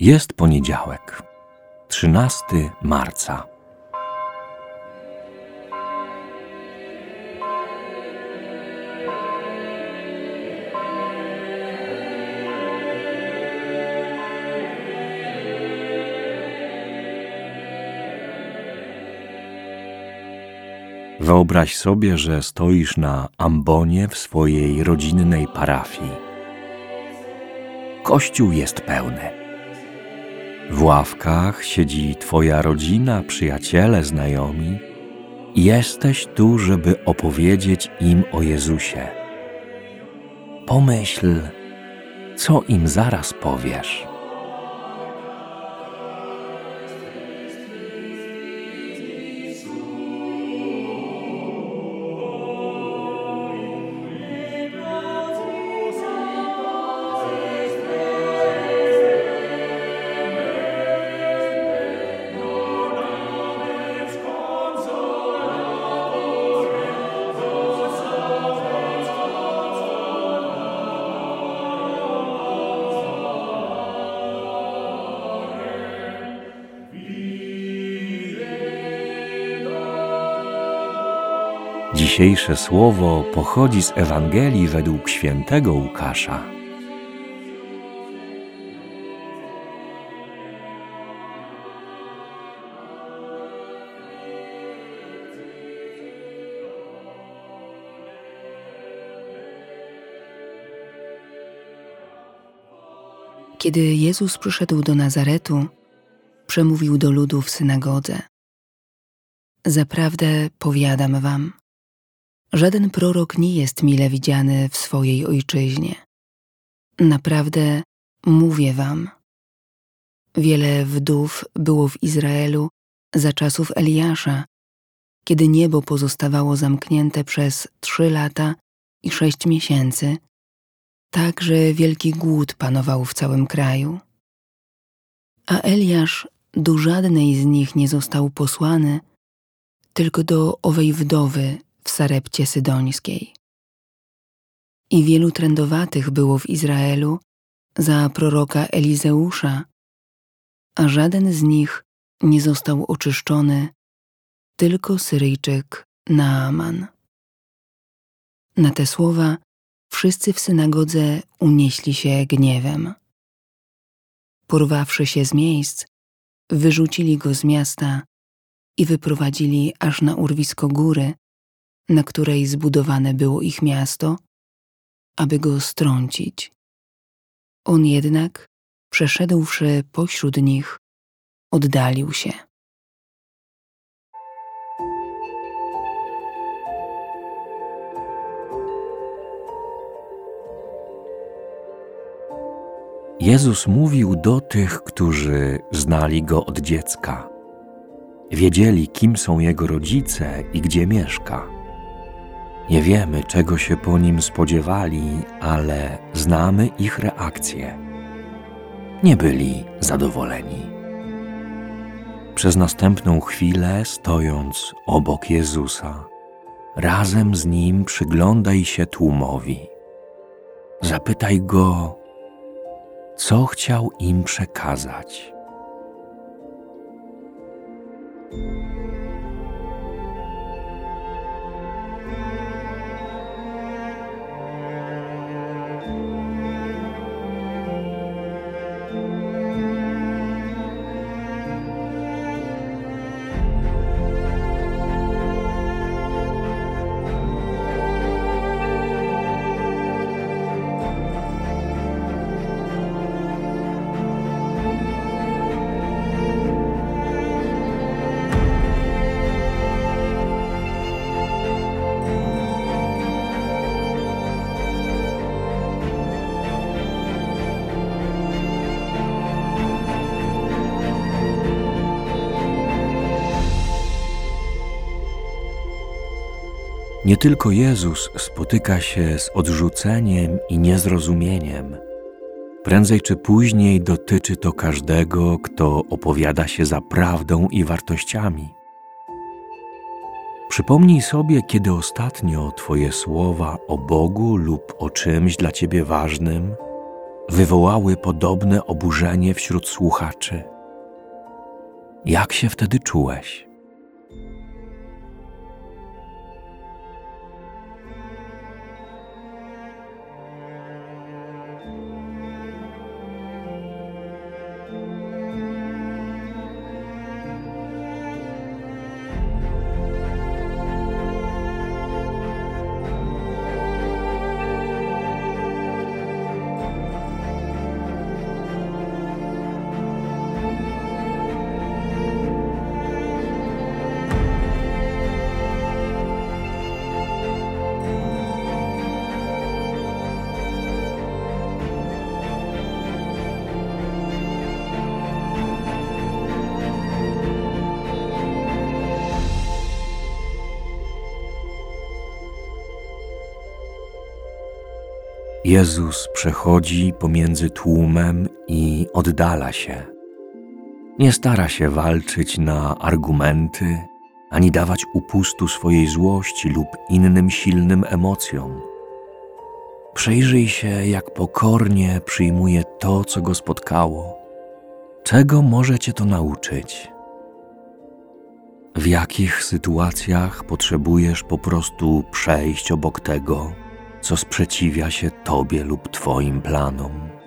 Jest poniedziałek, 13 marca. Wyobraź sobie, że stoisz na ambonie w swojej rodzinnej parafii. Kościół jest pełny. W ławkach siedzi Twoja rodzina, przyjaciele, znajomi. Jesteś tu, żeby opowiedzieć im o Jezusie. Pomyśl, co im zaraz powiesz. Dzisiejsze słowo pochodzi z Ewangelii według świętego Łukasza. Kiedy Jezus przyszedł do Nazaretu, przemówił do ludu w synagodze. Zaprawdę powiadam wam, żaden prorok nie jest mile widziany w swojej ojczyźnie. Naprawdę mówię wam, wiele wdów było w Izraelu za czasów Eliasza, kiedy niebo pozostawało zamknięte przez trzy lata i sześć miesięcy, tak że wielki głód panował w całym kraju. A Eliasz do żadnej z nich nie został posłany, tylko do owej wdowy w Sarepcie Sydońskiej. I wielu trędowatych było w Izraelu za proroka Elizeusza, a żaden z nich nie został oczyszczony, tylko Syryjczyk Naaman. Na te słowa wszyscy w synagodze unieśli się gniewem. Porwawszy się z miejsc, wyrzucili go z miasta i wyprowadzili aż na urwisko góry, na której zbudowane było ich miasto, aby go strącić. On jednak, przeszedłszy pośród nich, oddalił się. Jezus mówił do tych, którzy znali go od dziecka. Wiedzieli, kim są jego rodzice i gdzie mieszka. Nie wiemy, czego się po nim spodziewali, ale znamy ich reakcje. Nie byli zadowoleni. Przez następną chwilę, stojąc obok Jezusa, razem z nim przyglądaj się tłumowi. Zapytaj go, co chciał im przekazać. Nie tylko Jezus spotyka się z odrzuceniem i niezrozumieniem. Prędzej czy później dotyczy to każdego, kto opowiada się za prawdą i wartościami. Przypomnij sobie, kiedy ostatnio Twoje słowa o Bogu lub o czymś dla Ciebie ważnym wywołały podobne oburzenie wśród słuchaczy. Jak się wtedy czułeś? Jezus przechodzi pomiędzy tłumem i oddala się. Nie stara się walczyć na argumenty, ani dawać upustu swojej złości lub innym silnym emocjom. Przejrzyj się, jak pokornie przyjmuje to, co go spotkało. Czego może cię to nauczyć? W jakich sytuacjach potrzebujesz po prostu przejść obok tego, co sprzeciwia się Tobie lub Twoim planom.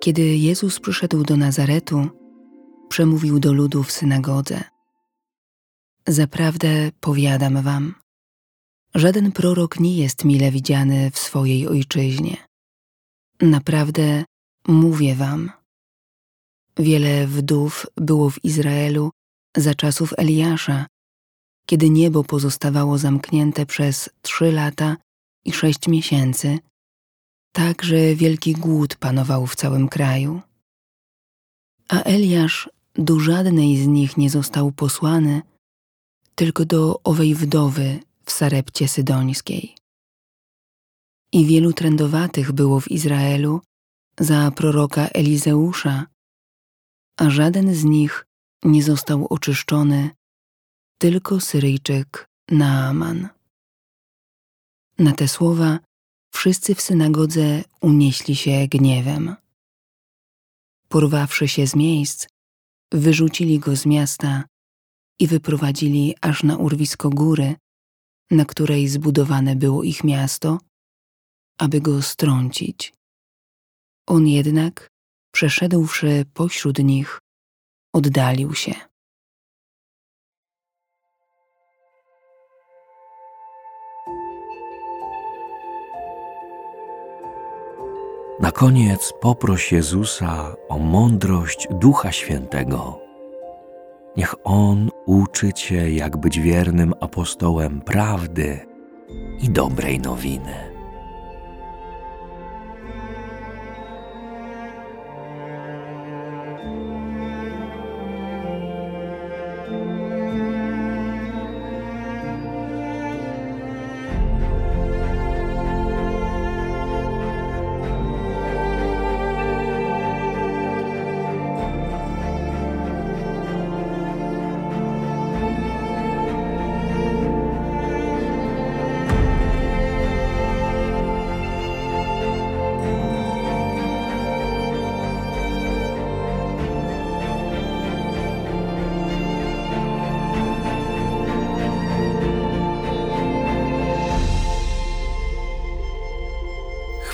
Kiedy Jezus przyszedł do Nazaretu, przemówił do ludu w synagodze. Zaprawdę powiadam wam, żaden prorok nie jest mile widziany w swojej ojczyźnie. Naprawdę mówię wam, wiele wdów było w Izraelu za czasów Eliasza, kiedy niebo pozostawało zamknięte przez trzy lata i sześć miesięcy – tak, że wielki głód panował w całym kraju. A Eliasz do żadnej z nich nie został posłany, tylko do owej wdowy w Sarepcie Sydońskiej. I wielu trędowatych było w Izraelu za proroka Elizeusza, a żaden z nich nie został oczyszczony, tylko Syryjczyk Naaman. Na te słowa wszyscy w synagodze unieśli się gniewem. Porwawszy się z miejsc, wyrzucili go z miasta i wyprowadzili aż na urwisko góry, na której zbudowane było ich miasto, aby go strącić. On jednak, przeszedłszy pośród nich, oddalił się. Na koniec poproś Jezusa o mądrość Ducha Świętego. Niech On uczy Cię, jak być wiernym apostołem prawdy i dobrej nowiny.